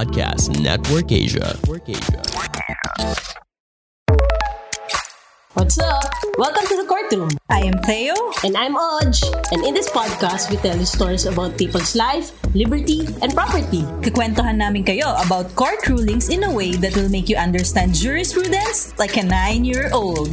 Podcast Network Asia. Network Asia. What's up? Welcome to the courtroom. I am Theo. And I'm Oj. And in this podcast, we tell you stories about people's life, liberty, and property. Kikwentuhan namin kayo about court rulings in a way that will make you understand jurisprudence like a nine-year-old.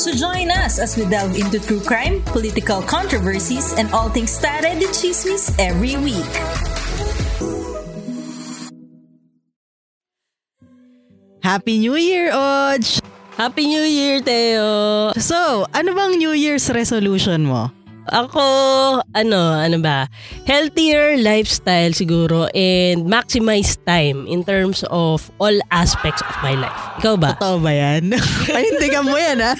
So join us as we delve into true crime, political controversies, and all things tare de chismis every week. Happy New Year, Oj! Happy New Year, Teo! So, ano bang New Year's resolution mo? Ako, ano, ano ba? Healthier lifestyle siguro and maximize time in terms of all aspects of my life. Ikaw ba? Totoo ba yan? Panindigan mo yan, ha?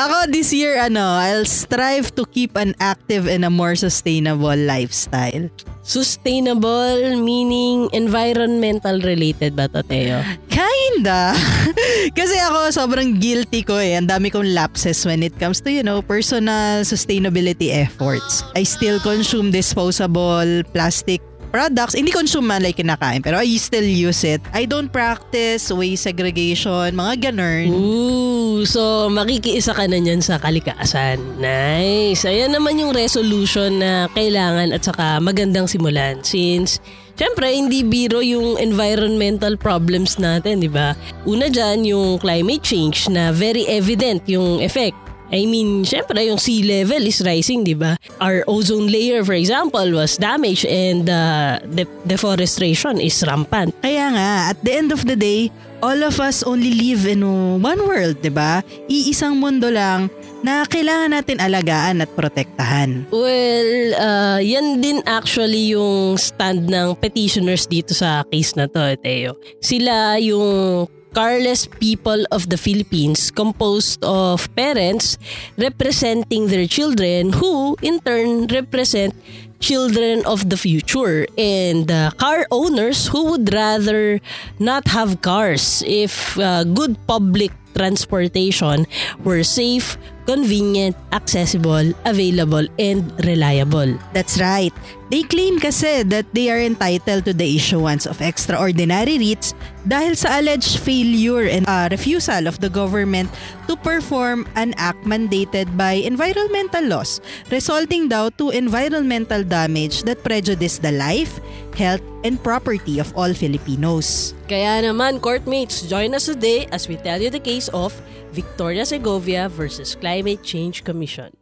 Ako, this year, ano, I'll strive to keep an active and a more sustainable lifestyle. Sustainable meaning environmental related ba to, Teo? Kinda. Kasi ako, sobrang guilty ko eh. Ang dami kong lapses when it comes to, you know, personal sustainability efforts. I still consume disposable plastic products. Hindi consume man like kinakain, pero I still use it. I don't practice waste segregation, mga ganun. Ooh, so makikiisa ka na niyan sa kalikasan. Nice. Ayan naman yung resolution na kailangan at saka magandang simulan since Siyempre, hindi biro yung environmental problems natin, di ba? Una dyan, yung climate change na very evident yung effect. I mean, syempre yung sea level is rising, di ba? Our ozone layer, for example, was damaged and uh, de- deforestation is rampant. Kaya nga, at the end of the day, all of us only live in one world, di ba? Iisang mundo lang na kailangan natin alagaan at protektahan. Well, uh, yan din actually yung stand ng petitioners dito sa case na to, Teo. Sila yung carless people of the Philippines composed of parents representing their children who in turn represent children of the future and uh, car owners who would rather not have cars if uh, good public transportation were safe, convenient, accessible, available, and reliable. That's right. They claim kasi that they are entitled to the issuance of extraordinary writs dahil sa alleged failure and uh, refusal of the government to perform an act mandated by environmental laws, resulting daw to environmental damage that prejudice the life, health, and property of all Filipinos. Kaya naman, courtmates, join us today as we tell you the case of Victoria Segovia versus Climate Change Commission.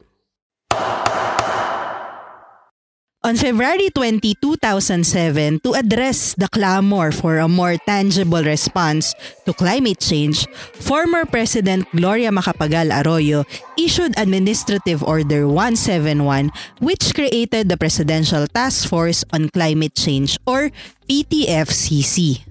On February 20, 2007, to address the clamor for a more tangible response to climate change, former President Gloria Macapagal Arroyo issued Administrative Order 171 which created the Presidential Task Force on Climate Change or PTFCC.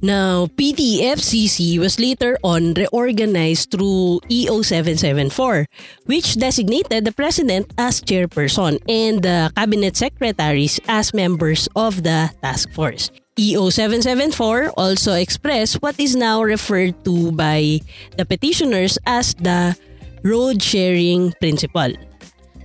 Now, PTFCC was later on reorganized through E EO 774, which designated the president as chairperson and the cabinet secretaries as members of the task force. E EO 774 also expressed what is now referred to by the petitioners as the road sharing principle.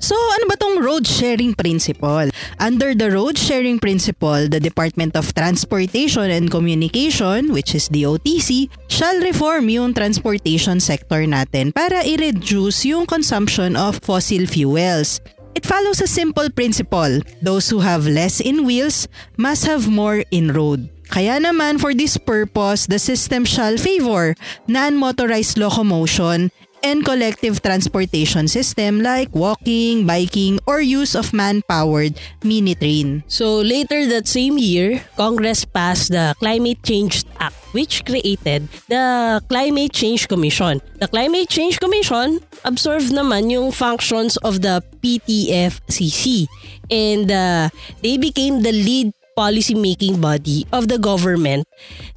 So ano ba tong road sharing principle? Under the road sharing principle, the Department of Transportation and Communication, which is DOTC, shall reform yung transportation sector natin para i-reduce yung consumption of fossil fuels. It follows a simple principle. Those who have less in wheels must have more in road. Kaya naman for this purpose, the system shall favor non-motorized locomotion and collective transportation system like walking, biking, or use of man-powered mini train. So later that same year, Congress passed the Climate Change Act which created the Climate Change Commission. The Climate Change Commission absorbed naman yung functions of the PTFCC and uh, they became the lead policy making body of the government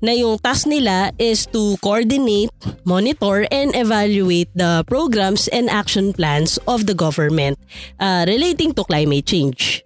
na yung task nila is to coordinate, monitor, and evaluate the programs and action plans of the government uh, relating to climate change.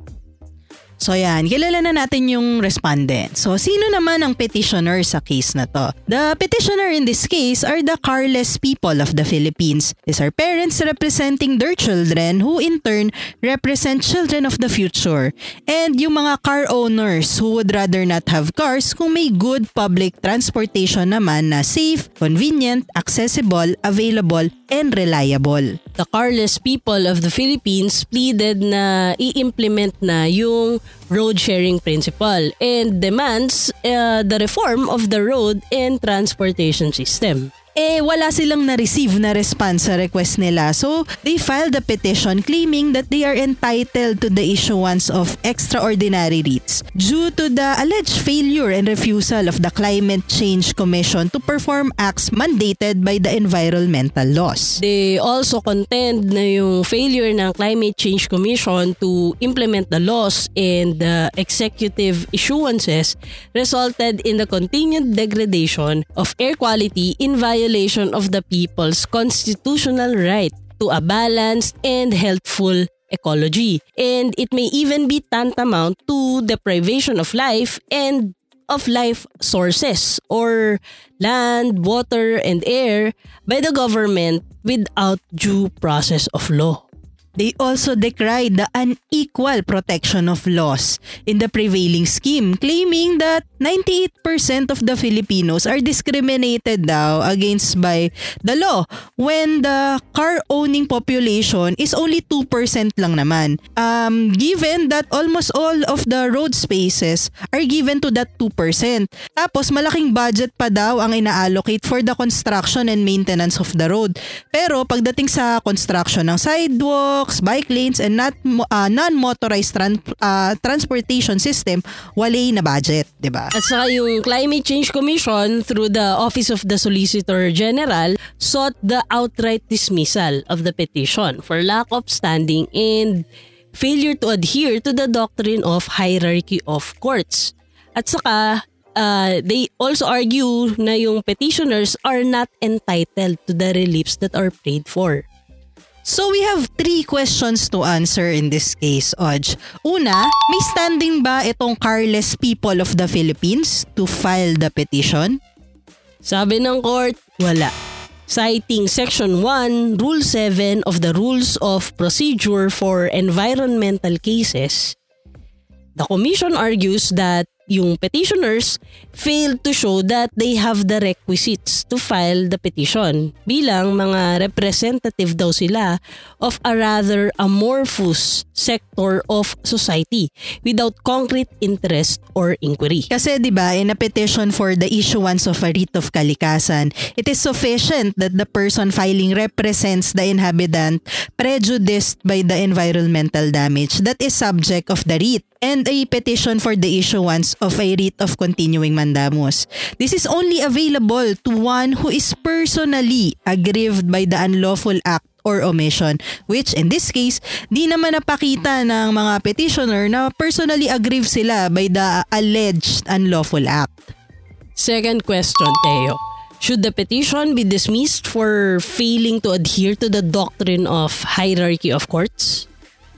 So yan, kilala na natin yung respondent. So sino naman ang petitioner sa case na to? The petitioner in this case are the carless people of the Philippines. These are parents representing their children who in turn represent children of the future. And yung mga car owners who would rather not have cars kung may good public transportation naman na safe, convenient, accessible, available, and reliable. The carless people of the Philippines pleaded na i-implement na yung road sharing principle and demands uh, the reform of the road and transportation system. Eh wala silang na-receive na response sa request nila. So, they filed a petition claiming that they are entitled to the issuance of extraordinary writs due to the alleged failure and refusal of the Climate Change Commission to perform acts mandated by the environmental laws. They also contend na yung failure ng Climate Change Commission to implement the laws and the executive issuances resulted in the continued degradation of air quality in violation of the people's constitutional right to a balanced and healthful ecology. And it may even be tantamount to deprivation of life and of life sources or land, water, and air by the government without due process of law. They also decried the unequal protection of laws in the prevailing scheme, claiming that 98% of the Filipinos are discriminated daw against by the law when the car-owning population is only 2% lang naman. Um, given that almost all of the road spaces are given to that 2%. Tapos malaking budget pa daw ang ina-allocate for the construction and maintenance of the road. Pero pagdating sa construction ng sidewalks, bike lanes, and not, uh, non-motorized tran- uh, transportation system, wala na budget, di ba? At saka yung Climate Change Commission through the Office of the Solicitor General sought the outright dismissal of the petition for lack of standing and failure to adhere to the doctrine of hierarchy of courts. At saka uh, they also argue na yung petitioners are not entitled to the reliefs that are prayed for. So we have three questions to answer in this case, Oj. Una, may standing ba itong carless people of the Philippines to file the petition? Sabi ng court, wala. Citing Section 1, Rule 7 of the Rules of Procedure for Environmental Cases, the Commission argues that yung petitioners failed to show that they have the requisites to file the petition bilang mga representative daw sila of a rather amorphous sector of society without concrete interest or inquiry. Kasi 'di ba, in a petition for the issuance of a writ of kalikasan, it is sufficient that the person filing represents the inhabitant prejudiced by the environmental damage that is subject of the writ and a petition for the issuance of a writ of continuing mandamus. This is only available to one who is personally aggrieved by the unlawful act or omission which in this case di naman napakita ng mga petitioner na personally aggrieved sila by the alleged unlawful act. Second question, Teo. Should the petition be dismissed for failing to adhere to the doctrine of hierarchy of courts?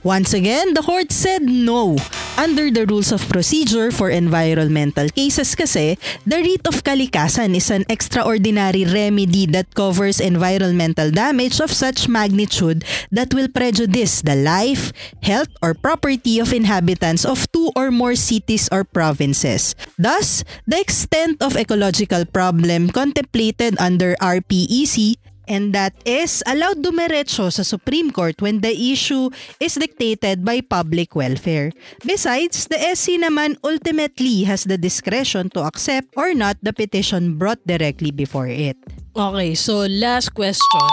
Once again, the court said no. Under the rules of procedure for environmental cases kasi, the writ of kalikasan is an extraordinary remedy that covers environmental damage of such magnitude that will prejudice the life, health, or property of inhabitants of two or more cities or provinces. Thus, the extent of ecological problem contemplated under RPEC and that is allowed dumiretso sa Supreme Court when the issue is dictated by public welfare. Besides, the SC naman ultimately has the discretion to accept or not the petition brought directly before it. Okay, so last question.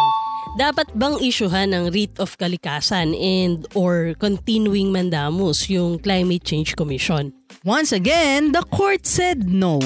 Dapat bang isyuhan ng writ of kalikasan and or continuing mandamus yung Climate Change Commission? Once again, the court said no.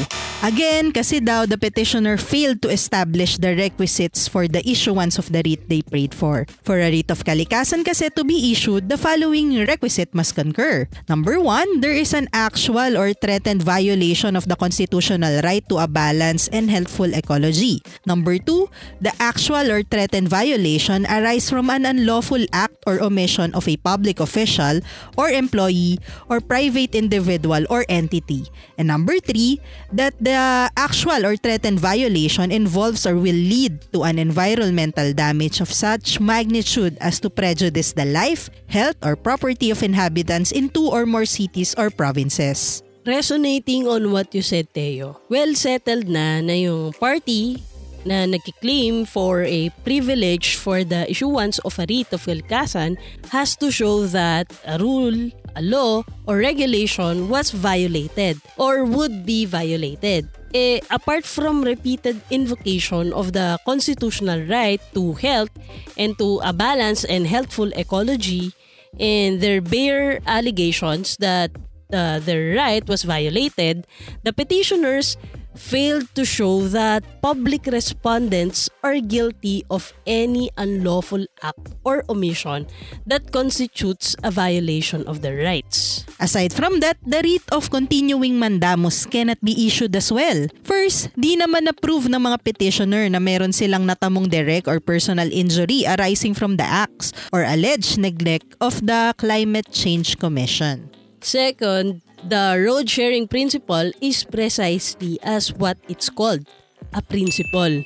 Again, kasi daw the petitioner failed to establish the requisites for the issuance of the writ they prayed for. For a writ of kalikasan kasi to be issued, the following requisite must concur. Number one, there is an actual or threatened violation of the constitutional right to a balanced and healthful ecology. Number two, the actual or threatened violation arise from an unlawful act or omission of a public official or employee or private individual or entity. And number three, that the actual or threatened violation involves or will lead to an environmental damage of such magnitude as to prejudice the life, health, or property of inhabitants in two or more cities or provinces. Resonating on what you said, Teo, well settled na na yung party na nagkiklaim for a privilege for the issuance of a writ of Kalikasan has to show that a rule, a law, or regulation was violated or would be violated. Eh, apart from repeated invocation of the constitutional right to health and to a balanced and healthful ecology, and their bare allegations that uh, their right was violated, the petitioners failed to show that public respondents are guilty of any unlawful act or omission that constitutes a violation of their rights. Aside from that, the writ of continuing mandamus cannot be issued as well. First, di naman na-prove ng mga petitioner na meron silang natamong direct or personal injury arising from the acts or alleged neglect of the Climate Change Commission. Second, the road sharing principle is precisely as what it's called, a principle.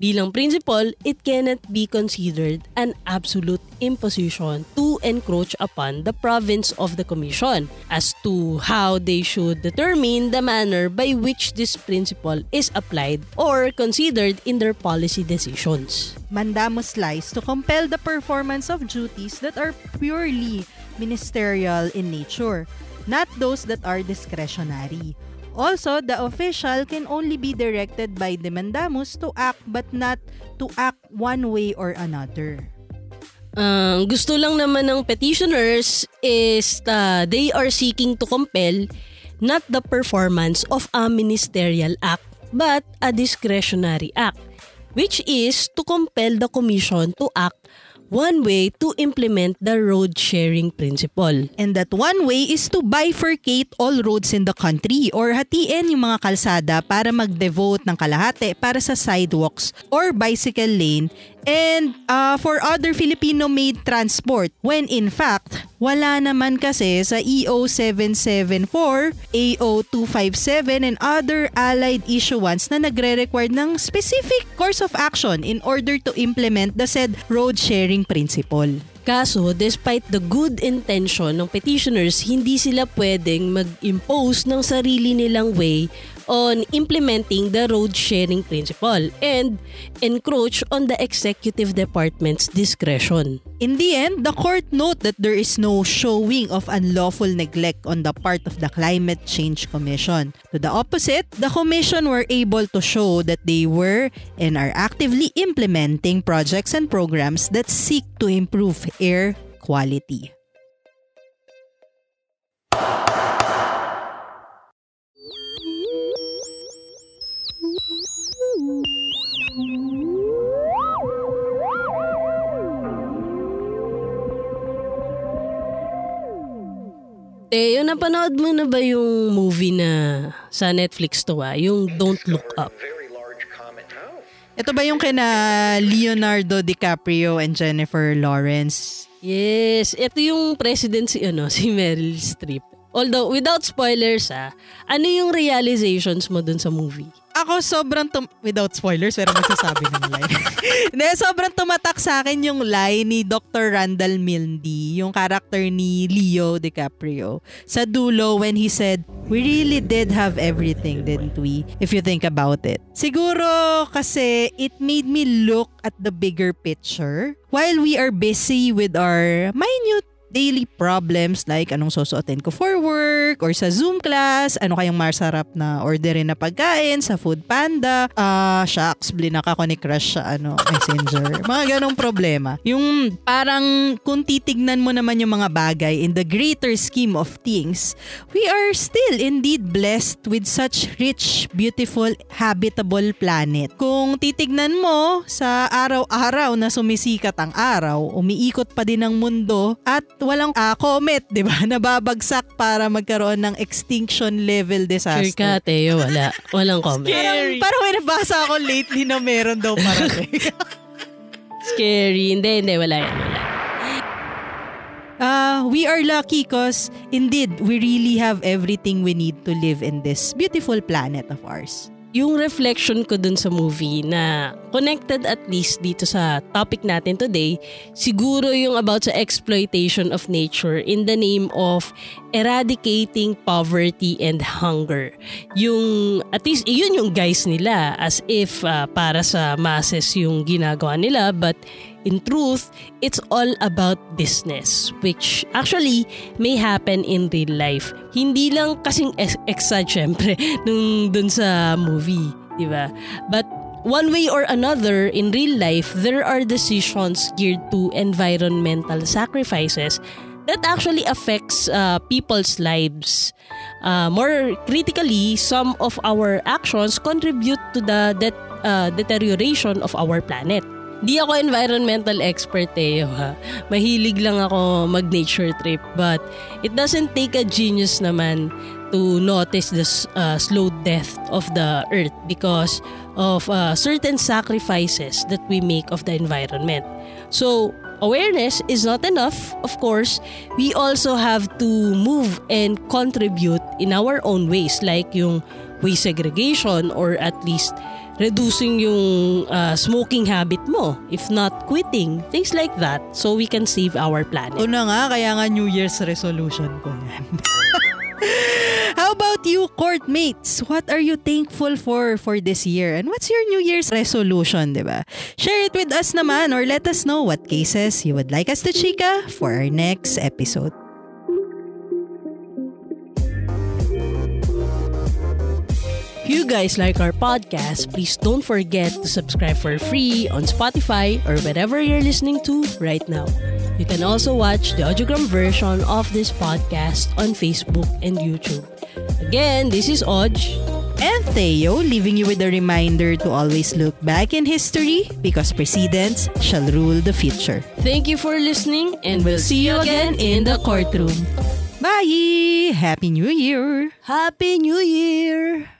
Bilang principle, it cannot be considered an absolute imposition to encroach upon the province of the Commission as to how they should determine the manner by which this principle is applied or considered in their policy decisions. Mandamus lies to compel the performance of duties that are purely ministerial in nature, not those that are discretionary. Also, the official can only be directed by the mandamus to act but not to act one way or another. Ang gusto lang naman ng petitioners is uh, they are seeking to compel not the performance of a ministerial act but a discretionary act which is to compel the commission to act one way to implement the road sharing principle. And that one way is to bifurcate all roads in the country or hatiin yung mga kalsada para mag-devote ng kalahati para sa sidewalks or bicycle lane and uh, for other Filipino-made transport when in fact wala naman kasi sa E EO 774, AO 257 and other allied issuance na nagre-require ng specific course of action in order to implement the said road sharing principle. Kaso, despite the good intention ng petitioners, hindi sila pwedeng mag-impose ng sarili nilang way on implementing the road sharing principle and encroach on the executive department's discretion. In the end, the court note that there is no showing of unlawful neglect on the part of the Climate Change Commission. To the opposite, the commission were able to show that they were and are actively implementing projects and programs that seek to improve air quality. Teo, napanood mo na ba yung movie na sa Netflix to ah? Yung Don't Look Up. Ito ba yung kina Leonardo DiCaprio and Jennifer Lawrence? Yes, ito yung president si, ano, si Meryl Streep. Although, without spoilers ah, ano yung realizations mo dun sa movie? Ako sobrang tum- without spoilers pero magsasabi ng line. Hindi, sobrang tumatak sa akin yung line ni Dr. Randall Milne, yung character ni Leo DiCaprio. Sa dulo when he said, "We really did have everything, didn't we?" If you think about it. Siguro kasi it made me look at the bigger picture while we are busy with our minute daily problems like anong susuotin ko for work or sa Zoom class, ano kayang masarap na orderin na pagkain sa Food Panda. Ah, shucks, blinak ako ni crush sa ano, messenger. mga ganong problema. Yung parang kung titignan mo naman yung mga bagay in the greater scheme of things, we are still indeed blessed with such rich, beautiful, habitable planet. Kung titignan mo sa araw-araw na sumisikat ang araw, umiikot pa din ang mundo at walang ah, comet, 'di ba? Nababagsak para magkaroon ng extinction level Sure disaster. ka, Teo. Wala. Walang comment. Parang, parang may nabasa ako lately na meron daw parating. Scary. Hindi, hindi. Wala yan. Wala. Ah, we are lucky cause indeed we really have everything we need to live in this beautiful planet of ours. Yung reflection ko dun sa movie na connected at least dito sa topic natin today, siguro yung about sa exploitation of nature in the name of eradicating poverty and hunger. Yung, at least, yun yung guys nila as if ah, para sa masses yung ginagawa nila but in truth, it's all about business which actually may happen in real life. Hindi lang kasing ex- exad syempre nung dun sa movie, di ba? But one way or another in real life, there are decisions geared to environmental sacrifices that actually affects uh, people's lives. Uh, more critically, some of our actions contribute to the det- uh, deterioration of our planet. Di ako environmental expert eh, ha. Mahilig lang ako mag-nature trip. But it doesn't take a genius naman to notice the uh, slow death of the earth because of uh, certain sacrifices that we make of the environment. So, awareness is not enough. Of course, we also have to move and contribute in our own ways like yung waste segregation or at least reducing yung uh, smoking habit mo. If not quitting, things like that so we can save our planet. Una nga, kaya nga New Year's resolution ko yan. How about you, court mates? What are you thankful for for this year? And what's your New Year's resolution, di ba? Share it with us naman or let us know what cases you would like us to chika for our next episode. You guys like our podcast, please don't forget to subscribe for free on Spotify or wherever you're listening to right now. You can also watch the audiogram version of this podcast on Facebook and YouTube. Again, this is Oj. And Theo, leaving you with a reminder to always look back in history because precedents shall rule the future. Thank you for listening and we'll see you again in the courtroom. Bye! Happy New Year! Happy New Year!